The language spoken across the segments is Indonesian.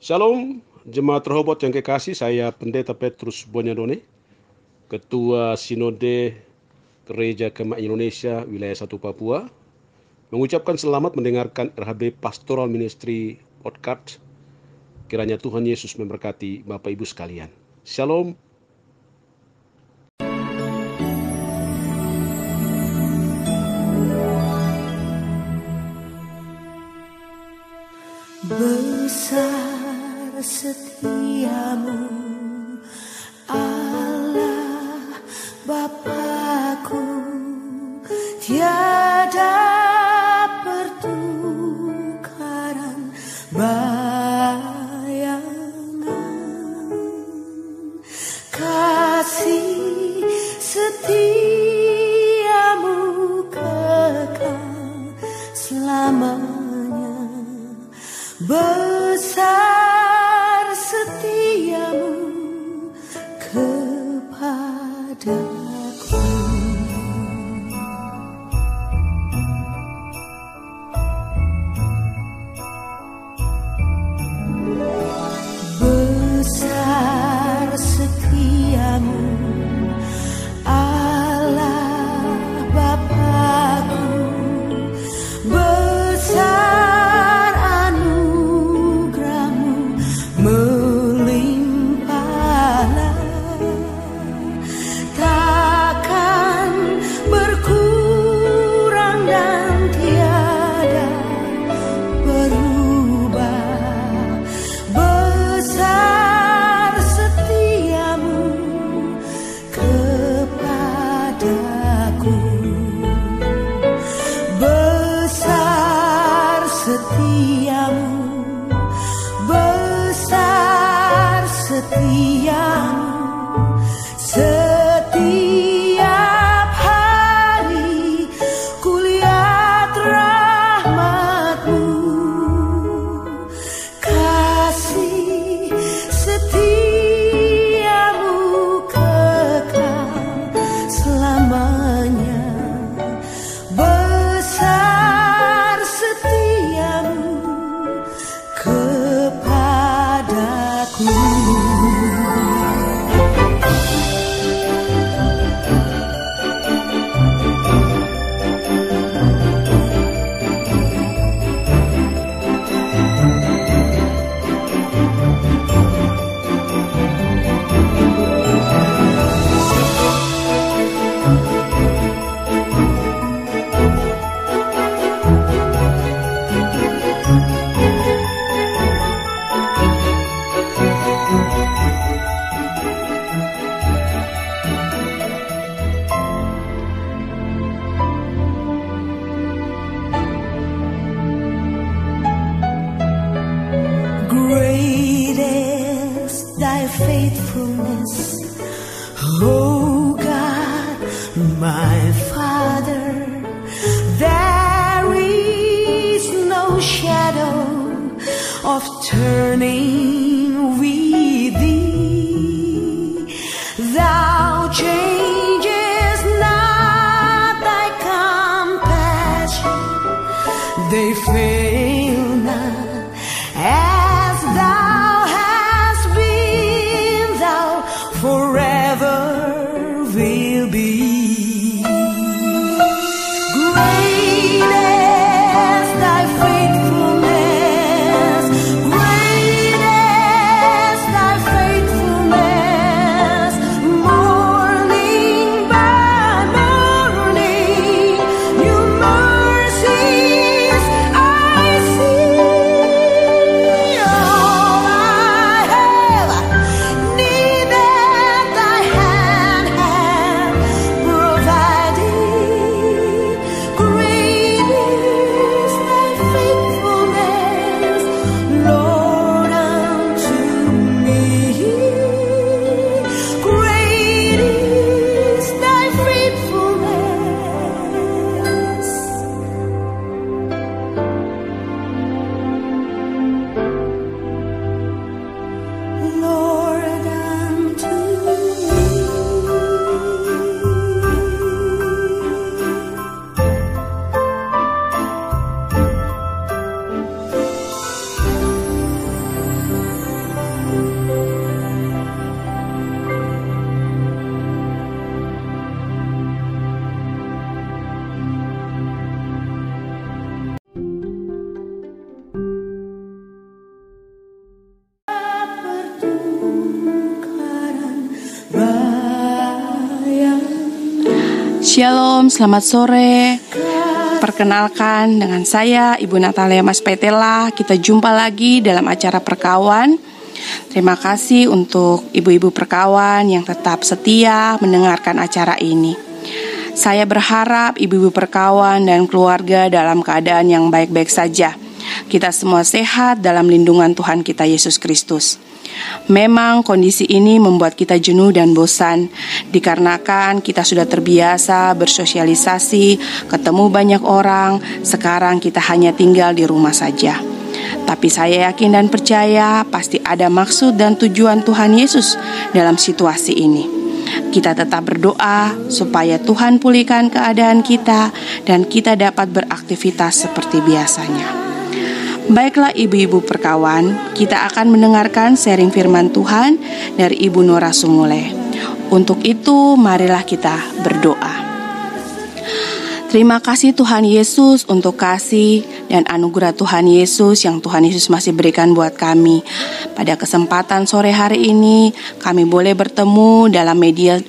Shalom, jemaat Rehoboth yang kekasih, saya Pendeta Petrus Bonyadone, Ketua Sinode Gereja Kemah Indonesia Wilayah 1 Papua, mengucapkan selamat mendengarkan RHB Pastoral Ministry Podcast. Kiranya Tuhan Yesus memberkati Bapak Ibu sekalian. Shalom. Besar kesetiamu. Ah. My Father. There is no shadow of turning Shalom, selamat sore. Perkenalkan dengan saya Ibu Natalia Mas Petela. Kita jumpa lagi dalam acara perkawan. Terima kasih untuk ibu-ibu perkawan yang tetap setia mendengarkan acara ini. Saya berharap ibu-ibu perkawan dan keluarga dalam keadaan yang baik-baik saja. Kita semua sehat dalam lindungan Tuhan kita Yesus Kristus. Memang kondisi ini membuat kita jenuh dan bosan dikarenakan kita sudah terbiasa bersosialisasi, ketemu banyak orang, sekarang kita hanya tinggal di rumah saja. Tapi saya yakin dan percaya pasti ada maksud dan tujuan Tuhan Yesus dalam situasi ini. Kita tetap berdoa supaya Tuhan pulihkan keadaan kita dan kita dapat beraktivitas seperti biasanya. Baiklah ibu-ibu perkawan, kita akan mendengarkan sharing firman Tuhan dari Ibu Nora Sumule. Untuk itu, marilah kita berdoa. Terima kasih Tuhan Yesus untuk kasih dan anugerah Tuhan Yesus yang Tuhan Yesus masih berikan buat kami. Pada kesempatan sore hari ini, kami boleh bertemu dalam media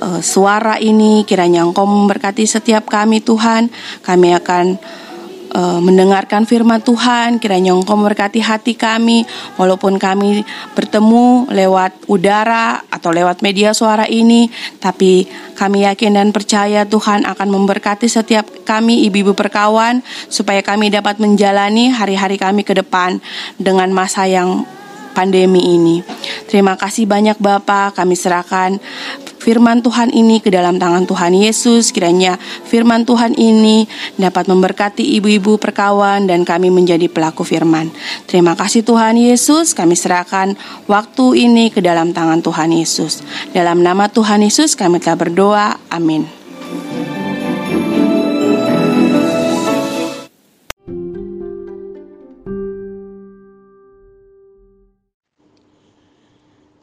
uh, suara ini. Kiranya Engkau memberkati setiap kami Tuhan. Kami akan mendengarkan firman Tuhan. Kiranya Engkau memberkati hati kami, walaupun kami bertemu lewat udara atau lewat media suara ini, tapi kami yakin dan percaya Tuhan akan memberkati setiap kami, ibu-ibu perkawan, supaya kami dapat menjalani hari-hari kami ke depan dengan masa yang pandemi ini. Terima kasih banyak Bapak, kami serahkan firman Tuhan ini ke dalam tangan Tuhan Yesus. Kiranya firman Tuhan ini dapat memberkati ibu-ibu perkawan dan kami menjadi pelaku firman. Terima kasih Tuhan Yesus, kami serahkan waktu ini ke dalam tangan Tuhan Yesus. Dalam nama Tuhan Yesus kami telah berdoa. Amin.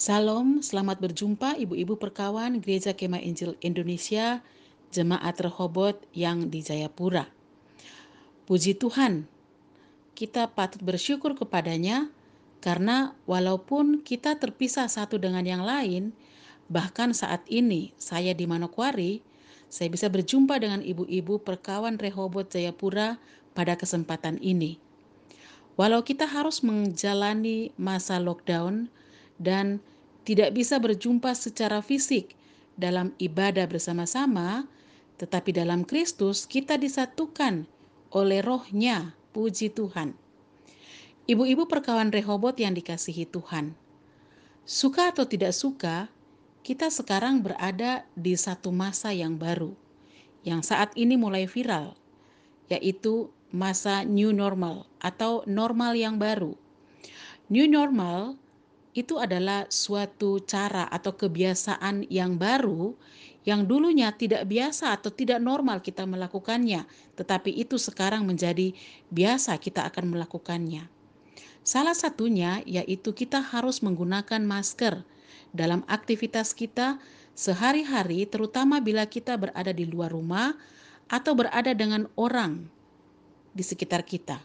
Salam, selamat berjumpa ibu-ibu perkawan Gereja Kemah Injil Indonesia, Jemaat Rehobot yang di Jayapura. Puji Tuhan, kita patut bersyukur kepadanya karena walaupun kita terpisah satu dengan yang lain, bahkan saat ini saya di Manokwari, saya bisa berjumpa dengan ibu-ibu perkawan Rehobot Jayapura pada kesempatan ini. Walau kita harus menjalani masa lockdown, dan tidak bisa berjumpa secara fisik dalam ibadah bersama-sama, tetapi dalam Kristus kita disatukan oleh rohnya, puji Tuhan. Ibu-ibu perkawan Rehobot yang dikasihi Tuhan. Suka atau tidak suka, kita sekarang berada di satu masa yang baru, yang saat ini mulai viral, yaitu masa new normal atau normal yang baru. New normal itu adalah suatu cara atau kebiasaan yang baru yang dulunya tidak biasa atau tidak normal kita melakukannya, tetapi itu sekarang menjadi biasa kita akan melakukannya. Salah satunya yaitu kita harus menggunakan masker dalam aktivitas kita sehari-hari, terutama bila kita berada di luar rumah atau berada dengan orang di sekitar kita.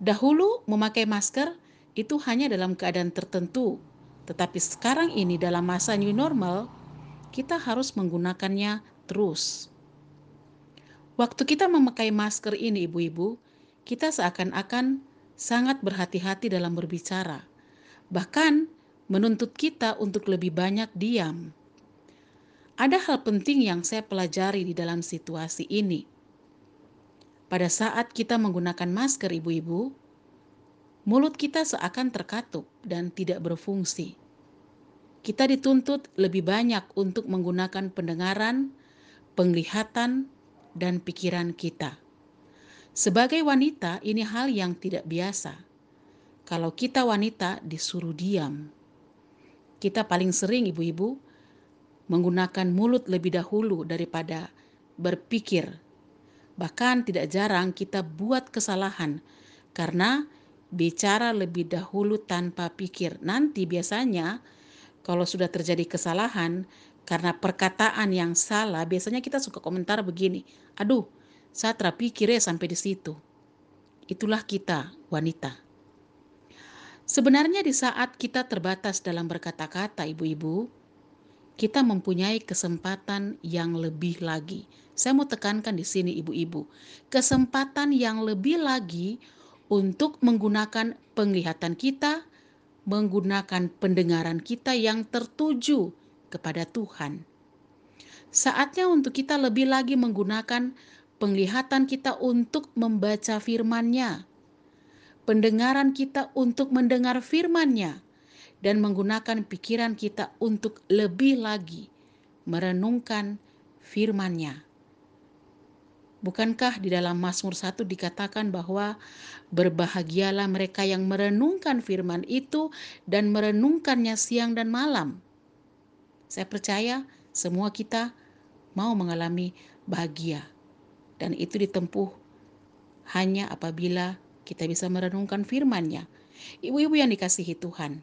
Dahulu, memakai masker itu hanya dalam keadaan tertentu. Tetapi sekarang ini dalam masa new normal, kita harus menggunakannya terus. Waktu kita memakai masker ini ibu-ibu, kita seakan-akan sangat berhati-hati dalam berbicara. Bahkan menuntut kita untuk lebih banyak diam. Ada hal penting yang saya pelajari di dalam situasi ini. Pada saat kita menggunakan masker ibu-ibu, mulut kita seakan terkatup dan tidak berfungsi. Kita dituntut lebih banyak untuk menggunakan pendengaran, penglihatan, dan pikiran kita. Sebagai wanita, ini hal yang tidak biasa. Kalau kita wanita disuruh diam, kita paling sering, ibu-ibu, menggunakan mulut lebih dahulu daripada berpikir. Bahkan tidak jarang kita buat kesalahan karena bicara lebih dahulu tanpa pikir. Nanti biasanya kalau sudah terjadi kesalahan karena perkataan yang salah, biasanya kita suka komentar begini, aduh saya terpikir ya sampai di situ. Itulah kita wanita. Sebenarnya di saat kita terbatas dalam berkata-kata ibu-ibu, kita mempunyai kesempatan yang lebih lagi. Saya mau tekankan di sini ibu-ibu, kesempatan yang lebih lagi untuk menggunakan penglihatan kita, menggunakan pendengaran kita yang tertuju kepada Tuhan. Saatnya untuk kita lebih lagi menggunakan penglihatan kita untuk membaca firman-Nya, pendengaran kita untuk mendengar firman-Nya, dan menggunakan pikiran kita untuk lebih lagi merenungkan firman-Nya. Bukankah di dalam Mazmur 1 dikatakan bahwa berbahagialah mereka yang merenungkan firman itu dan merenungkannya siang dan malam. Saya percaya semua kita mau mengalami bahagia dan itu ditempuh hanya apabila kita bisa merenungkan firman-Nya. Ibu-ibu yang dikasihi Tuhan,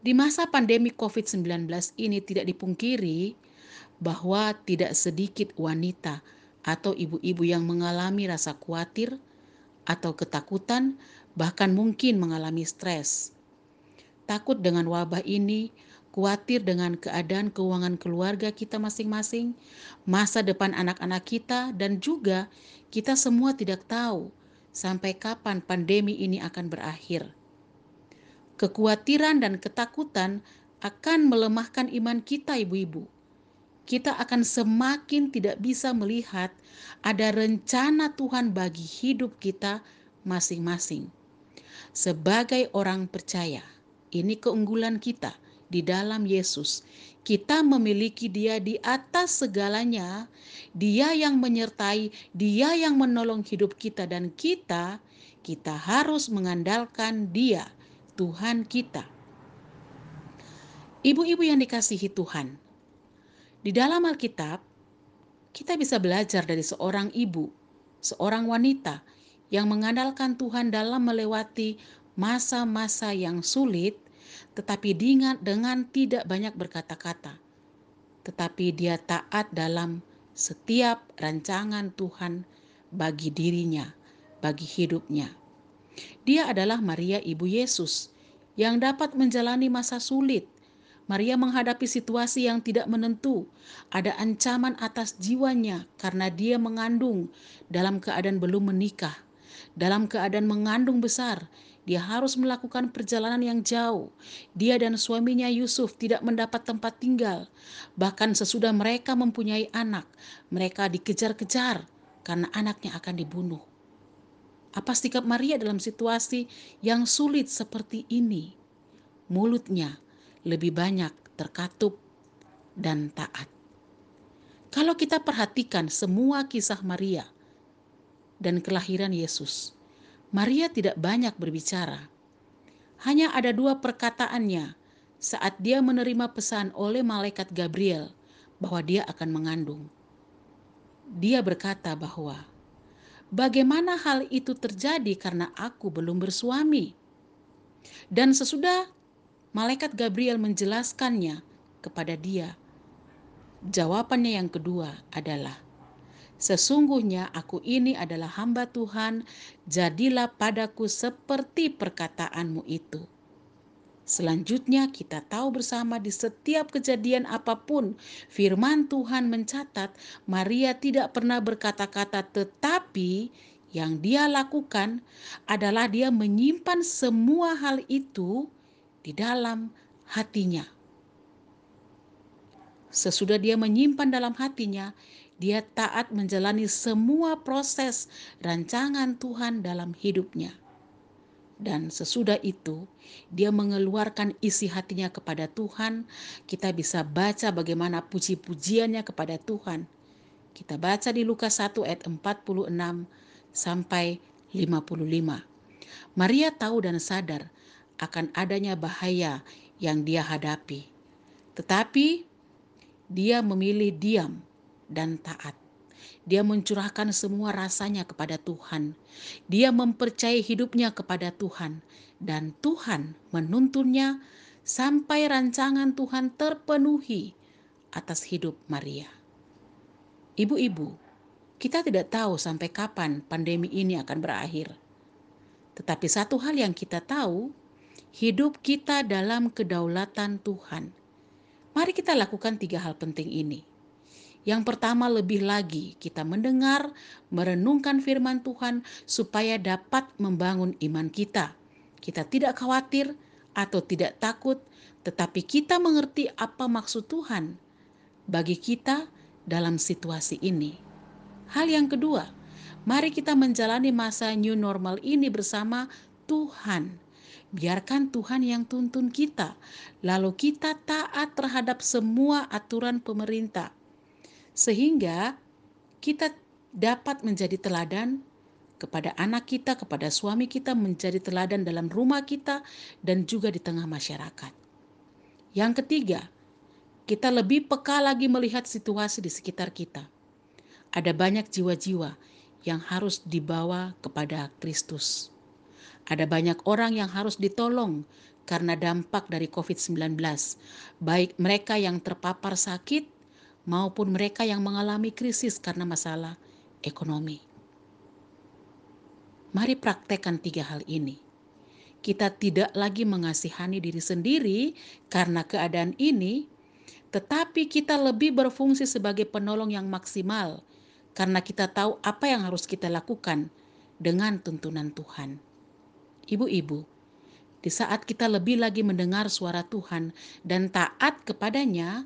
di masa pandemi COVID-19 ini tidak dipungkiri bahwa tidak sedikit wanita atau ibu-ibu yang mengalami rasa khawatir atau ketakutan, bahkan mungkin mengalami stres. Takut dengan wabah ini, khawatir dengan keadaan keuangan keluarga kita masing-masing, masa depan anak-anak kita, dan juga kita semua tidak tahu sampai kapan pandemi ini akan berakhir. Kekhawatiran dan ketakutan akan melemahkan iman kita, ibu-ibu. Kita akan semakin tidak bisa melihat ada rencana Tuhan bagi hidup kita masing-masing. Sebagai orang percaya, ini keunggulan kita di dalam Yesus. Kita memiliki Dia di atas segalanya, Dia yang menyertai, Dia yang menolong hidup kita, dan kita, kita harus mengandalkan Dia Tuhan kita. Ibu-ibu yang dikasihi Tuhan, di dalam Alkitab kita bisa belajar dari seorang ibu, seorang wanita yang mengandalkan Tuhan dalam melewati masa-masa yang sulit, tetapi dengan, dengan tidak banyak berkata-kata. Tetapi dia taat dalam setiap rancangan Tuhan bagi dirinya, bagi hidupnya. Dia adalah Maria Ibu Yesus yang dapat menjalani masa sulit. Maria menghadapi situasi yang tidak menentu. Ada ancaman atas jiwanya karena dia mengandung dalam keadaan belum menikah. Dalam keadaan mengandung besar, dia harus melakukan perjalanan yang jauh. Dia dan suaminya Yusuf tidak mendapat tempat tinggal. Bahkan sesudah mereka mempunyai anak, mereka dikejar-kejar karena anaknya akan dibunuh. Apa sikap Maria dalam situasi yang sulit seperti ini? Mulutnya lebih banyak terkatup dan taat. Kalau kita perhatikan semua kisah Maria dan kelahiran Yesus, Maria tidak banyak berbicara. Hanya ada dua perkataannya saat dia menerima pesan oleh malaikat Gabriel bahwa dia akan mengandung. Dia berkata bahwa Bagaimana hal itu terjadi karena aku belum bersuami? Dan sesudah malaikat Gabriel menjelaskannya kepada dia, jawabannya yang kedua adalah, Sesungguhnya aku ini adalah hamba Tuhan, jadilah padaku seperti perkataanmu itu. Selanjutnya kita tahu bersama di setiap kejadian apa pun firman Tuhan mencatat Maria tidak pernah berkata-kata tetapi yang dia lakukan adalah dia menyimpan semua hal itu di dalam hatinya. Sesudah dia menyimpan dalam hatinya, dia taat menjalani semua proses rancangan Tuhan dalam hidupnya. Dan sesudah itu, dia mengeluarkan isi hatinya kepada Tuhan. Kita bisa baca bagaimana puji-pujiannya kepada Tuhan. Kita baca di Lukas 1 ayat 46 sampai 55. Maria tahu dan sadar akan adanya bahaya yang dia hadapi. Tetapi dia memilih diam dan taat. Dia mencurahkan semua rasanya kepada Tuhan. Dia mempercayai hidupnya kepada Tuhan, dan Tuhan menuntunnya sampai rancangan Tuhan terpenuhi atas hidup Maria. Ibu-ibu, kita tidak tahu sampai kapan pandemi ini akan berakhir. Tetapi satu hal yang kita tahu, hidup kita dalam kedaulatan Tuhan. Mari kita lakukan tiga hal penting ini. Yang pertama, lebih lagi kita mendengar, merenungkan firman Tuhan, supaya dapat membangun iman kita. Kita tidak khawatir atau tidak takut, tetapi kita mengerti apa maksud Tuhan bagi kita dalam situasi ini. Hal yang kedua, mari kita menjalani masa new normal ini bersama Tuhan Biarkan Tuhan yang tuntun kita, lalu kita taat terhadap semua aturan pemerintah, sehingga kita dapat menjadi teladan kepada anak kita, kepada suami kita, menjadi teladan dalam rumah kita, dan juga di tengah masyarakat. Yang ketiga, kita lebih peka lagi melihat situasi di sekitar kita. Ada banyak jiwa-jiwa yang harus dibawa kepada Kristus. Ada banyak orang yang harus ditolong karena dampak dari COVID-19, baik mereka yang terpapar sakit maupun mereka yang mengalami krisis karena masalah ekonomi. Mari praktekkan tiga hal ini. Kita tidak lagi mengasihani diri sendiri karena keadaan ini, tetapi kita lebih berfungsi sebagai penolong yang maksimal karena kita tahu apa yang harus kita lakukan dengan tuntunan Tuhan. Ibu-ibu, di saat kita lebih lagi mendengar suara Tuhan dan taat kepadanya,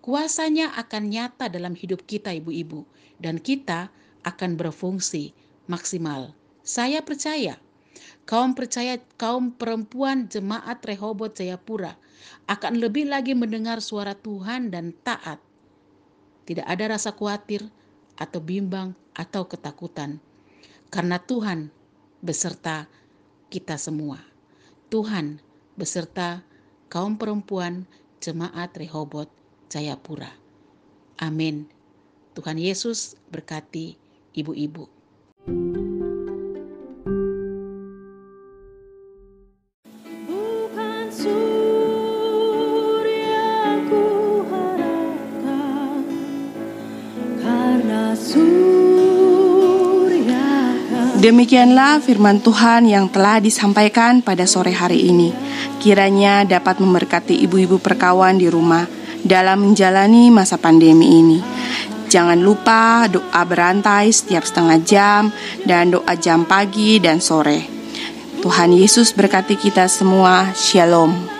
kuasanya akan nyata dalam hidup kita ibu-ibu dan kita akan berfungsi maksimal. Saya percaya kaum percaya kaum perempuan jemaat Rehobot Jayapura akan lebih lagi mendengar suara Tuhan dan taat. Tidak ada rasa khawatir atau bimbang atau ketakutan. Karena Tuhan beserta kita semua. Tuhan beserta kaum perempuan jemaat Rehobot Jayapura. Amin. Tuhan Yesus berkati ibu-ibu. Bukan Demikianlah firman Tuhan yang telah disampaikan pada sore hari ini. Kiranya dapat memberkati ibu-ibu perkawan di rumah dalam menjalani masa pandemi ini. Jangan lupa doa berantai setiap setengah jam dan doa jam pagi dan sore. Tuhan Yesus berkati kita semua. Shalom.